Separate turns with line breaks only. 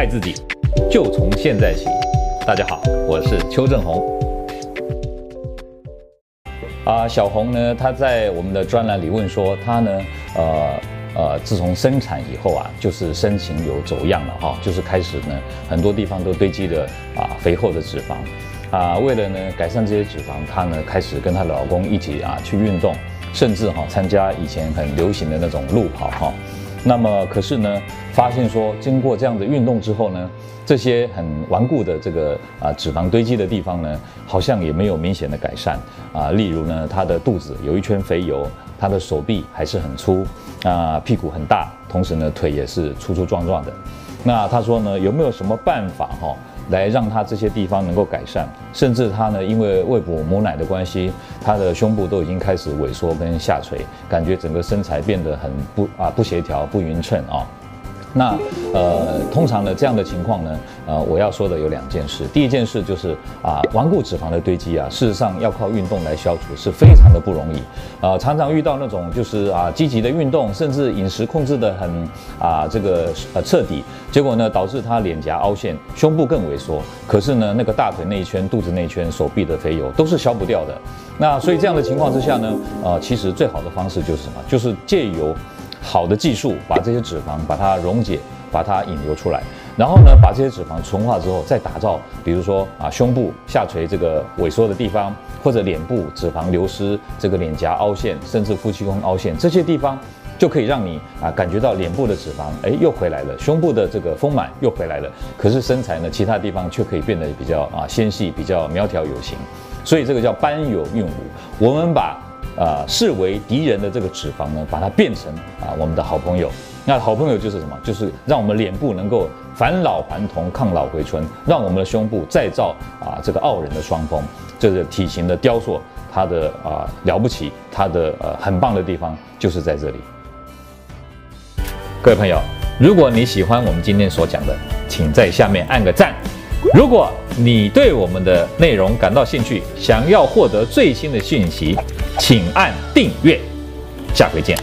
爱自己，就从现在起。大家好，我是邱正红。啊，小红呢，她在我们的专栏里问说，她呢，呃呃，自从生产以后啊，就是身形有走样了哈，就是开始呢，很多地方都堆积了啊肥厚的脂肪。啊，为了呢改善这些脂肪，她呢开始跟她老公一起啊去运动，甚至哈参加以前很流行的那种路跑哈。那么可是呢，发现说经过这样的运动之后呢，这些很顽固的这个啊脂肪堆积的地方呢，好像也没有明显的改善啊。例如呢，他的肚子有一圈肥油，他的手臂还是很粗啊，屁股很大，同时呢腿也是粗粗壮壮的。那他说呢，有没有什么办法哈？来让他这些地方能够改善，甚至他呢，因为喂哺母奶的关系，他的胸部都已经开始萎缩跟下垂，感觉整个身材变得很不啊不协调、不匀称啊。那呃，通常呢，这样的情况呢，呃，我要说的有两件事。第一件事就是啊，顽固脂肪的堆积啊，事实上要靠运动来消除是非常的不容易。啊，常常遇到那种就是啊，积极的运动，甚至饮食控制得很啊，这个呃彻底，结果呢，导致他脸颊凹陷，胸部更萎缩。可是呢，那个大腿那一圈、肚子那一圈、手臂的肥油都是消不掉的。那所以这样的情况之下呢，呃，其实最好的方式就是什么？就是借由好的技术把这些脂肪把它溶解，把它引流出来，然后呢，把这些脂肪纯化之后，再打造，比如说啊，胸部下垂这个萎缩的地方，或者脸部脂肪流失，这个脸颊凹陷，甚至夫妻宫凹陷，这些地方就可以让你啊感觉到脸部的脂肪哎又回来了，胸部的这个丰满又回来了。可是身材呢，其他地方却可以变得比较啊纤细，比较苗条有型。所以这个叫班有韵无。我们把。啊、视为敌人的这个脂肪呢，把它变成啊我们的好朋友。那好朋友就是什么？就是让我们脸部能够返老还童、抗老回春，让我们的胸部再造啊这个傲人的双峰。这个体型的雕塑，它的啊了不起，它的呃很棒的地方就是在这里。各位朋友，如果你喜欢我们今天所讲的，请在下面按个赞。如果你对我们的内容感到兴趣，想要获得最新的讯息，请按订阅，下回见。